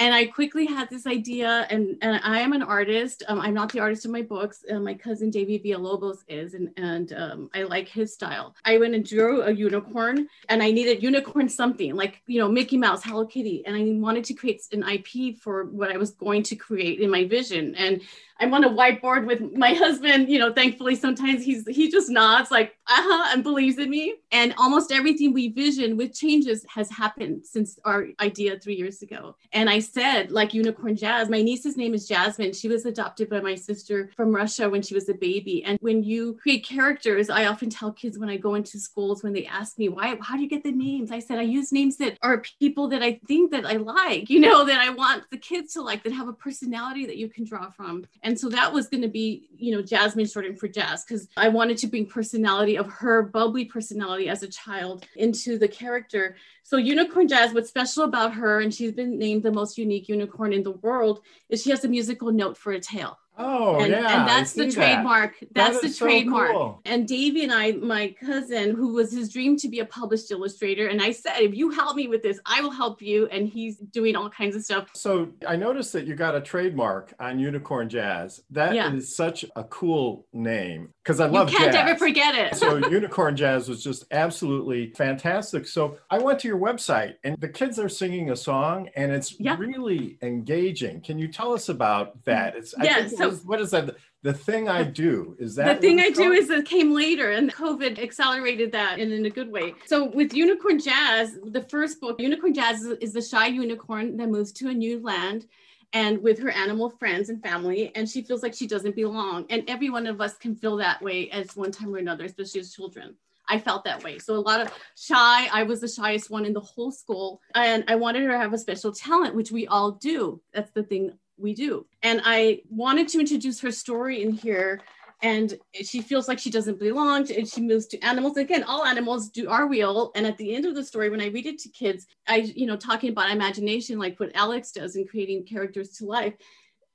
and I quickly had this idea, and, and I am an artist. Um, I'm not the artist of my books. Uh, my cousin David Villalobos is, and, and um, I like his style. I went and drew a unicorn, and I needed unicorn something like, you know, Mickey Mouse, Hello Kitty. And I wanted to create an IP for what I was going to create in my vision. And I'm on a whiteboard with my husband. You know, thankfully, sometimes he's he just nods like, uh huh, and believes in me. And almost everything we vision with changes has happened since our idea three years ago. And I said, like Unicorn Jazz, my niece's name is Jasmine. She was adopted by my sister from Russia when she was a baby. And when you create characters, I often tell kids when I go into schools when they ask me why, how do you get the names? I said I use names that are people that I think that I like, you know, that I want the kids to like, that have a personality that you can draw from. And and so that was going to be, you know, Jasmine shortened for Jazz because I wanted to bring personality of her bubbly personality as a child into the character. So Unicorn Jazz, what's special about her, and she's been named the most unique unicorn in the world, is she has a musical note for a tail. Oh, and, yeah. And that's the trademark. That. That's that the so trademark. Cool. And Davey and I, my cousin, who was his dream to be a published illustrator, and I said, if you help me with this, I will help you. And he's doing all kinds of stuff. So I noticed that you got a trademark on Unicorn Jazz. That Yeah. is such a cool name because I love you can't jazz. ever forget it. so Unicorn Jazz was just absolutely fantastic. So I went to your website and the kids are singing a song and it's Yeah. really engaging. Can you tell us about that? It's I Yeah, think so- was- what is that? The thing I do is that the thing I do is it came later, and COVID accelerated that and in a good way. So with Unicorn Jazz, the first book, Unicorn Jazz is, is the shy unicorn that moves to a new land and with her animal friends and family, and she feels like she doesn't belong. And every one of us can feel that way at one time or another, especially as children. I felt that way. So a lot of shy, I was the shyest one in the whole school. And I wanted her to have a special talent, which we all do. That's the thing we do. And I wanted to introduce her story in here. And she feels like she doesn't belong and she moves to animals. Again, all animals do are real. And at the end of the story, when I read it to kids, I, you know, talking about imagination, like what Alex does in creating characters to life,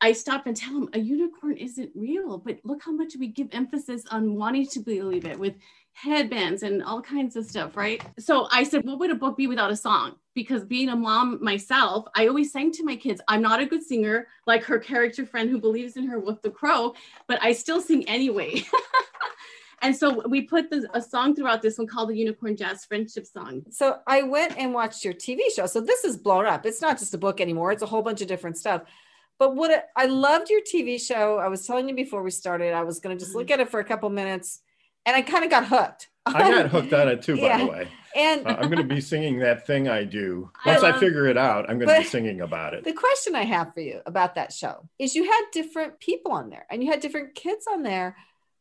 I stop and tell them a unicorn isn't real, but look how much we give emphasis on wanting to believe it with headbands and all kinds of stuff, right? So I said, what would a book be without a song? Because being a mom myself, I always sang to my kids. I'm not a good singer like her character friend who believes in her with the crow, but I still sing anyway. and so we put the, a song throughout this one called the Unicorn Jazz Friendship Song. So I went and watched your TV show. So this is blown up. It's not just a book anymore, it's a whole bunch of different stuff. But what I loved your TV show. I was telling you before we started, I was going to just mm-hmm. look at it for a couple minutes and I kind of got hooked. I got hooked on it too, by Yeah. the way. And Uh, I'm going to be singing that thing I do. Once I, love- figure it out, I'm going to be singing about it. the question I have for you about that show is you had different people on there and you had different kids on there.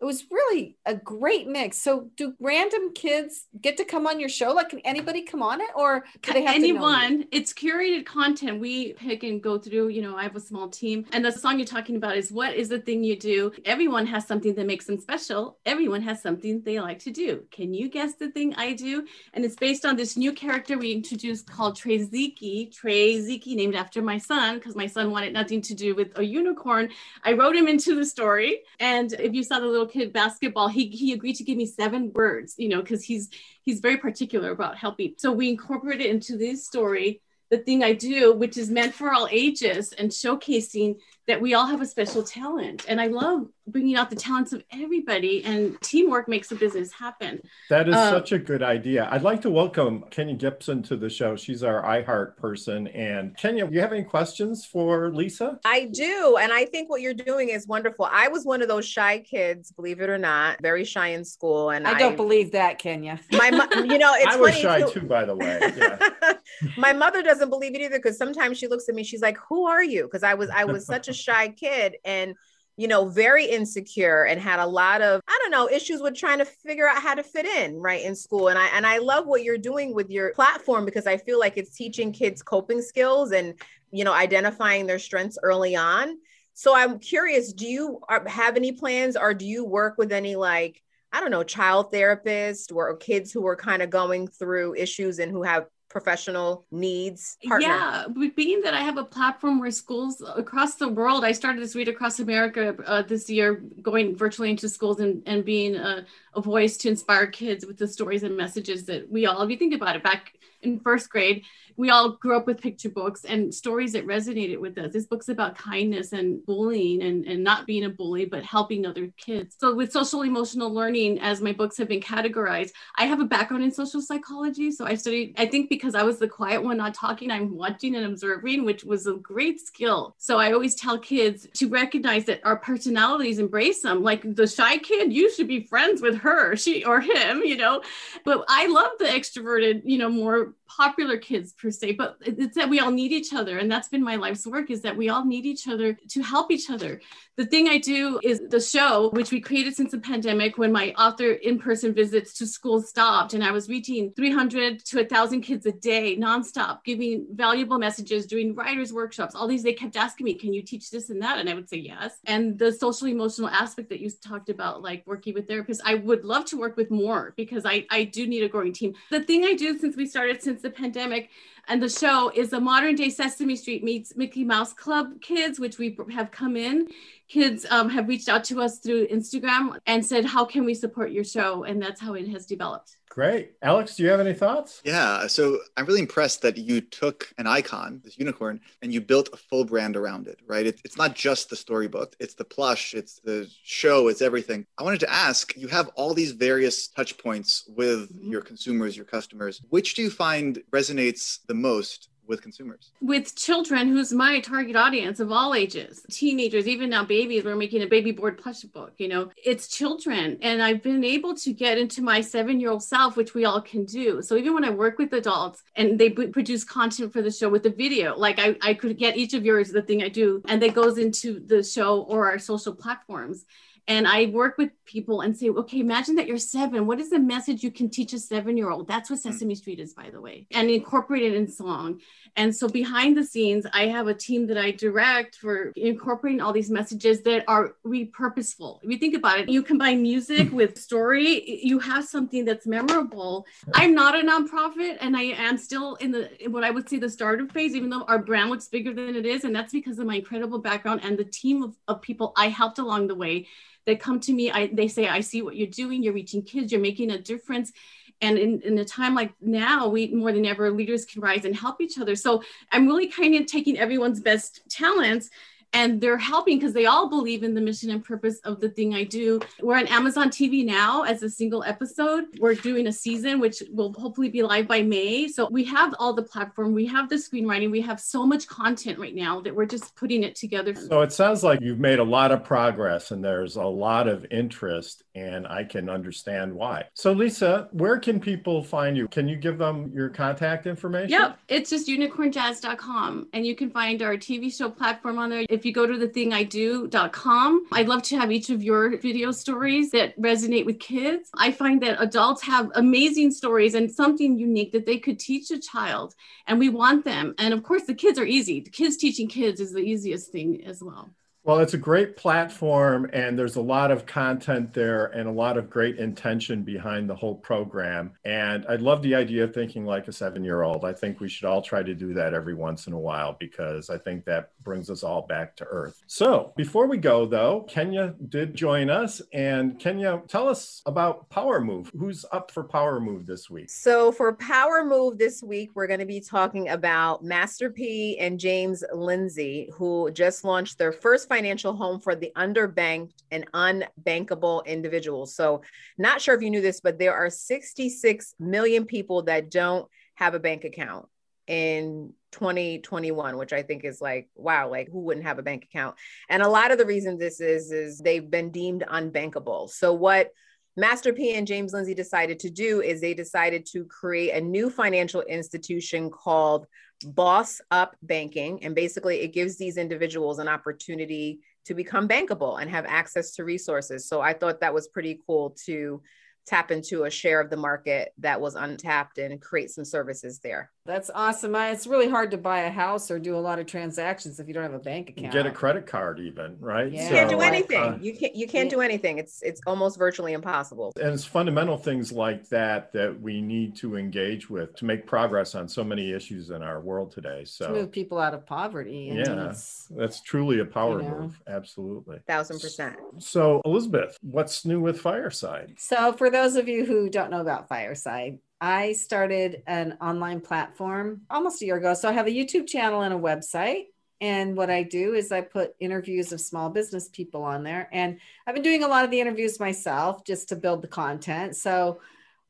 It was really a great mix. So, do random kids get to come on your show? Like, can anybody come on it, or do they have anyone it's curated content we pick and go through you know i have a small team and the song you're talking about is what is the thing you do everyone has something that makes them special everyone has something they like to do can you guess the thing i do and it's based on this new character we introduced called Treziki. Treziki, named after my son, because my son wanted nothing to do with a unicorn. I wrote him into the story. And if you saw the little kid basketball, he, he agreed to give me seven words, you know, because he's he's very particular about helping. So we incorporated into this story the thing I do, which is meant for all ages and showcasing that we all have a special talent. And I love bringing out the talents of everybody, and teamwork makes a business happen. That is Uh, such a good idea. I'd like to welcome Kenya Gibson to the show. She's our iHeart person. And Kenya, you have any questions for Lisa? I do. And I think what you're doing is wonderful. I was one of those shy kids, believe it or not, very shy in school. And I don't believe that, Kenya. my, you know, it's I was funny shy too. too, by the way. Yeah. my mother doesn't believe it either because sometimes she looks at me she's like who are you because i was i was such a shy kid and you know very insecure and had a lot of i don't know issues with trying to figure out how to fit in right in school. And i and i love what you're doing with your platform because i feel like it's teaching kids coping skills and you know identifying their strengths early on. So i'm curious do you uh, have any plans or do you work with any like I don't know, child therapists or kids who are kind of going through issues and who have professional needs partner. Yeah, being that I have a platform where schools across the world, I started this Read Across America uh, this year, going virtually into schools and, and being a, a voice to inspire kids with the stories and messages that we all, if you think about it, back in first grade, we all grew up with picture books and stories that resonated with us. This book's about kindness and bullying and, and not being a bully, but helping other kids. So, with social emotional learning, as my books have been categorized, I have a background in social psychology. So, I studied, I think because I was the quiet one, not talking, I'm watching and observing, which was a great skill. So, I always tell kids to recognize that our personalities embrace them. Like the shy kid, you should be friends with her, she or him, you know. But I love the extroverted, you know, more popular kids per se but it's that we all need each other and that's been my life's work is that we all need each other to help each other. The thing i do is the show which we created since the pandemic when my author in-person visits to schools stopped and i was reaching 300 to 1000 kids a day nonstop giving valuable messages doing writers workshops all these they kept asking me can you teach this and that? And i would say yes. And the social emotional aspect that you talked about like working with therapists i would love to work with more because i i do need a growing team. The thing i do since we started since the pandemic and the show is a modern day Sesame Street meets Mickey Mouse Club kids, which we have come in. Kids um, have reached out to us through Instagram and said, How can we support your show? And that's how it has developed. Great. Alex, do you have any thoughts? Yeah. So I'm really impressed that you took an icon, this unicorn, and you built a full brand around it, right? It, it's not just the storybook, it's the plush, it's the show, it's everything. I wanted to ask you have all these various touch points with Mhm. your consumers, your customers. Which do you find resonates the most with consumers? With children, who's my target audience of all ages, teenagers, even now babies, we're making a baby board plush book, you know, it's children. And I've been able to get into my seven year old self, which we all can do. So even when I work with adults and they b- produce content for the show with the video, like I, I could get each of yours, the thing I do, and that goes into the show or our social platforms. And I work with people and say, okay, imagine that you're seven. What is the message you can teach a seven year old? That's what hmm. Sesame Street is, by the way, and incorporate it in song. And so behind the scenes, I have a team that I direct for incorporating all these messages that are repurposeful. If you think about it, you combine music with story, you have something that's memorable. I'm not a nonprofit and I am still in the what I would say the startup phase, even though our brand looks bigger than it is. And that's because of my incredible background and the team of, of people I helped along the way that come to me. I, they say, I see what you're doing. You're reaching kids. You're making a difference. And in, in a time like now, we more than ever, leaders can rise and help each other. So I'm really kind of taking everyone's best talents and they're helping because they all believe in the mission and purpose of the thing I do. We're on Amazon TV now as a single episode. We're doing a season, which will hopefully be live by May. So we have all the platform, we have the screenwriting, we have so much content right now that we're just putting it together. So it sounds like you've made a lot of progress and there's a lot of interest, and I can understand why. So, Lisa, where can people find you? Can you give them your contact information? Yep, it's just unicornjazz.com. And you can find our TV show platform on there. If you go to thethingido.com, I'd love to have each of your video stories that resonate with kids. I find that adults have amazing stories and something unique that they could teach a child, and we want them. And of course, the kids are easy. The kids teaching kids is the easiest thing as well. Well, it's a great platform, and there's a lot of content there and a lot of great intention behind the whole program. And I love the idea of thinking like a seven year old. I think we should all try to do that every once in a while because I think that brings us all back to earth. So before we go, though, Kenya did join us. And Kenya, tell us about Power Move. Who's up for Power Move this week? So for Power Move this week, we're going to be talking about Master P and James Lindsay, who just launched their first financial home for the underbanked and unbankable individuals. So, not sure if you knew this, but there are 66 million people that don't have a bank account in 2021 which i think is like wow like who wouldn't have a bank account and a lot of the reason this is is they've been deemed unbankable so what Master P and James Lindsay decided to do is they decided to create a new financial institution called Boss Up Banking. And basically, it gives these individuals an opportunity to become bankable and have access to resources. So I thought that was pretty cool to tap into a share of the market that was untapped and create some services there. That's awesome. It's really hard to buy a house or do a lot of transactions if you don't have a bank account. Get a credit card, even right? Yeah. You can't do anything. Uh, you can't. You can't yeah. do anything. It's it's almost virtually impossible. And it's fundamental things like that that we need to engage with to make progress on so many issues in our world today. So to move people out of poverty. yeah, that's truly a power you know, move. Absolutely, thousand percent. So Elizabeth, what's new with Fireside? So for those of you who don't know about Fireside, I started an online platform almost a year ago. So I have a YouTube channel and a website. And what I do is I put interviews of small business people on there. And I've been doing a lot of the interviews myself just to build the content. So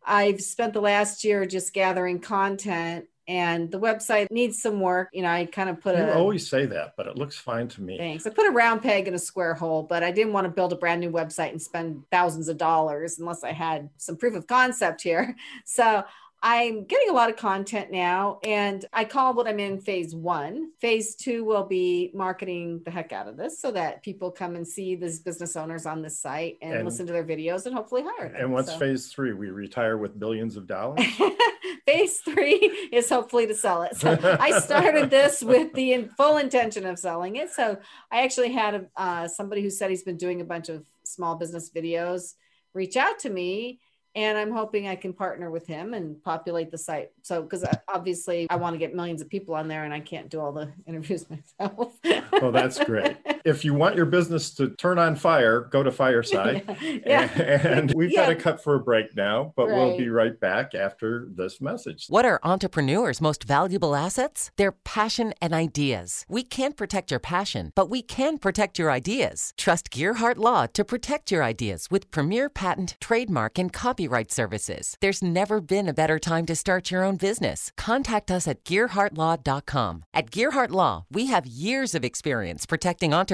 I've spent the last year just gathering content and the website needs some work. You know, I kind of put a you a. always say that, but it looks fine to me. Thanks. I put a round peg in a square hole, but I didn't want to build a brand new website and spend thousands of dollars unless I had some proof of concept here. So I'm getting a lot of content now, and I call what I'm in phase one. Phase two will be marketing the heck out of this so that people come and see these business owners on this site and, and listen to their videos and hopefully hire them. And what's so. phase three? We retire with billions of dollars? phase three is hopefully to sell it. So I started this with the full intention of selling it. So I actually had a, uh, somebody who said he's been doing a bunch of small business videos reach out to me and I'm hoping I can partner with him and populate the site. So, because obviously I want to get millions of people on there, and I can't do all the interviews myself. well, that's great. If you want your business to turn on fire, go to Fireside. yeah. And, we've yeah. got to cut for a break now, but right. we'll be right back after this message. What are entrepreneurs' most valuable assets? Their passion and ideas. We can't protect your passion, but we can protect your ideas. Trust Gearhart Law to protect your ideas with premier patent, trademark, and copyright copyright services. There's never been a better time to start your own business. Contact us at GearhartLaw.com. At Gearhart Law, we have years of experience protecting entrepreneurs'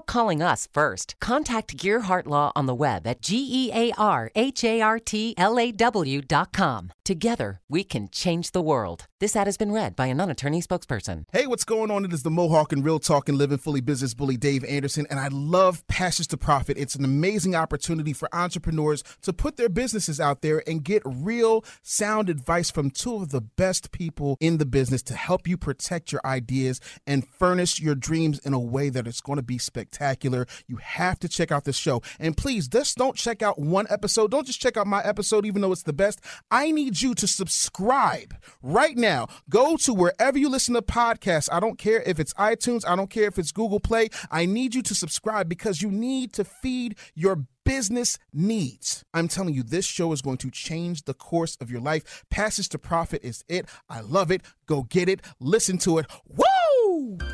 calling us first. Contact Gearhart Law on the web at G E A R H A R T L A W.com. Together, we can change the world. This ad has been read by a non attorney spokesperson. Hey, what's going on? It is the Mohawk and Real Talk and Living Fully Business Bully Dave Anderson, and I love Passions to Profit. It's an amazing opportunity for entrepreneurs to put their businesses out there and get real, sound advice from two of the best people in the business to help you protect your ideas and furnish your dreams in a way that it's going to be spectacular spectacular. You have to check out this show. And please, just don't check out one episode. Don't just check out my episode, even though it's the best. I need you to subscribe right now. Go to wherever you listen to podcasts. I don't care if it's iTunes, I don't care if it's Google Play. I need you to subscribe because you need to feed your business needs. I'm telling you, this show is going to change the course of your life. Passage to Profit is it. I love it. Go get it. Listen to it. Woo!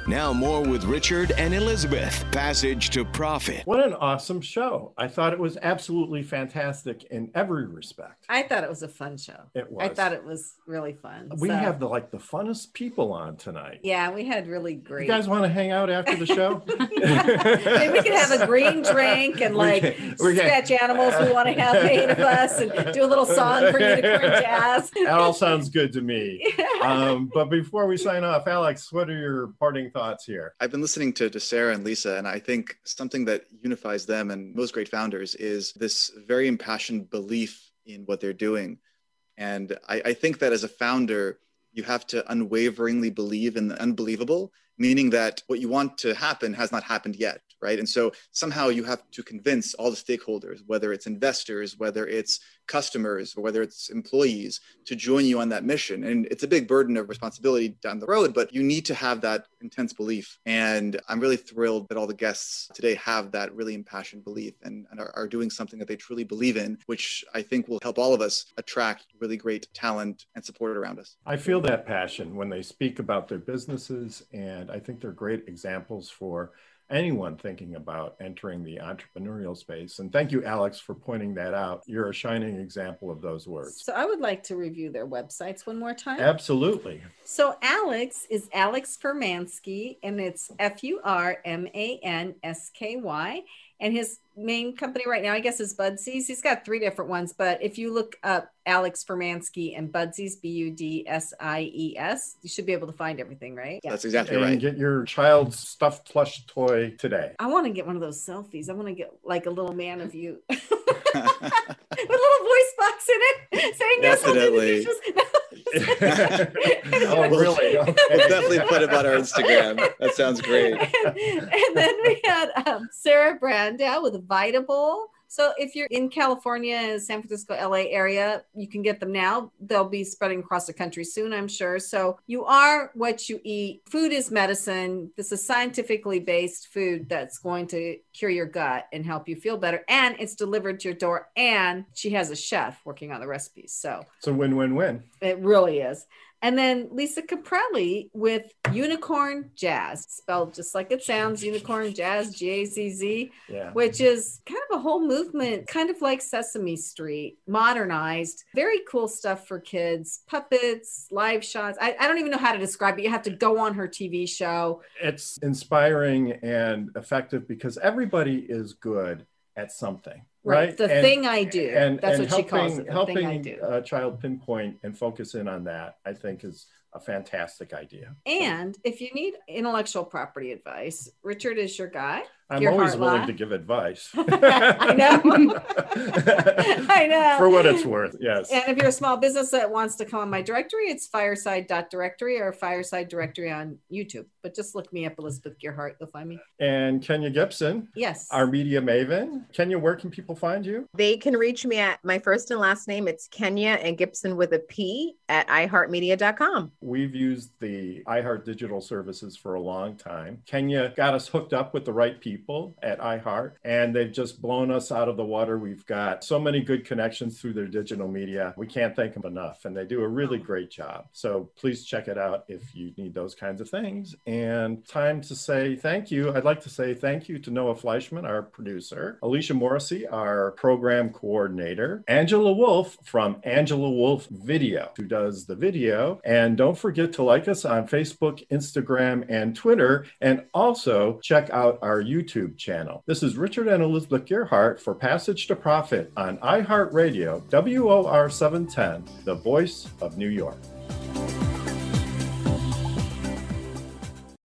Now, more with Richard and Elizabeth. Passage to Profit. What an awesome show. I thought it was absolutely fantastic in every respect. I thought it was a fun show. It was. I thought it was really fun. We So- have the like the funnest people on tonight. Yeah, we had really great. You guys want to hang out after the show? Maybe we could have a green drink and We like can- we can- sketch animals we want to have eight of us and do a little song for Unicorn Jazz. that all sounds good to me. Um, but before we sign off, Alex, what are your parting thoughts here? I've been listening to, to Sarah and Lisa, and I think something that unifies them and most great founders is this very impassioned belief in what they're doing. And I, I think that as a founder, you have to unwaveringly believe in the unbelievable, meaning that what you want to happen has not happened yet, right? And so somehow you have to convince all the stakeholders, whether it's investors, whether it's customers, or whether it's employees, to join you on that mission. And it's a big burden of responsibility down the road, but you need to have that intense belief. And I'm really thrilled that all the guests today have that really impassioned belief and, and are, are doing something that they truly believe in, which I think will help all of us attract really great talent and support around us. I feel that passion when they speak about their businesses, and I think they're great examples for anyone thinking about entering the entrepreneurial space. And thank you, Alex, for pointing that out. You're a shining example of those words. So I would like to review their websites one more time. Absolutely. So Alex is Alex Furmansky, and it's F U R M A N S K Y. And his main company right now, I guess, is Budsies. He's got three different ones, but if you look up Alex Furmansky and Budsies, B U D S I E S, you should be able to find everything, right? Yeah. That's exactly and right. get your child's stuffed plush toy today. I want to get one of those selfies. I want to get like a little man of you with a little voice box in it saying yes, I'll do the Definitely. dishes. oh, really? Okay. We'll definitely put it on our Instagram. That sounds great. and, and then we had um, Sarah Brandow with Vitable. So if you're in California, San Francisco, LA area, you can get them now. They'll be spreading across the country soon, I'm sure. So you are what you eat. Food is medicine. This is scientifically based food that's going to cure your gut and help you feel better. And it's delivered to your door. And she has a chef working on the recipes. So It's a win win win. it really is. And then Lisa Caprelli with Unicorn Jazz, spelled just like it sounds Unicorn Jazz, G A Z Z, Yeah. which is kind of a whole movement, kind of like Sesame Street, modernized. Very cool stuff for kids, puppets, live shots. I, I don't even know how to describe it. You have to go on her TV show. It's inspiring and effective because everybody is good at something. Right. The And- thing I do. and That's and what she calls it. The helping thing I do. a child pinpoint and focus in on that i think is a fantastic idea And if you need intellectual property advice, Richard is your guy. I'm always willing lie. to give advice I know. I know. for what it's worth yes And if you're a small business that wants to come on my directory, it's fireside.directory or fireside directory on YouTube. But just look me up, Elizabeth Gearhart. You'll find me. and kenya gibson Yes. our media maven kenya where can people find you They can reach me at my first and last name. It's Kenya and Gibson with a P at iHeartMedia.com. We've used the iHeart digital services for a long time. Kenya got us hooked up with the right people at iHeart, and they've just blown us out of the water. We've got so many good connections through their digital media. We can't thank them enough, and they do a really great job. So please check it out if you need those kinds of things. And time to say thank you. I'd like to say thank you to Noah Fleischman, our producer, Alicia Morrissey, our program coordinator, Angela Wolf from Angela Wolf Video, who does the video. And don't forget to like us on Facebook, Instagram, and Twitter, and also check out our YouTube channel. This is Richard and Elizabeth Gearhart for Passage to Profit on iHeartRadio, WOR 710, the voice of New York.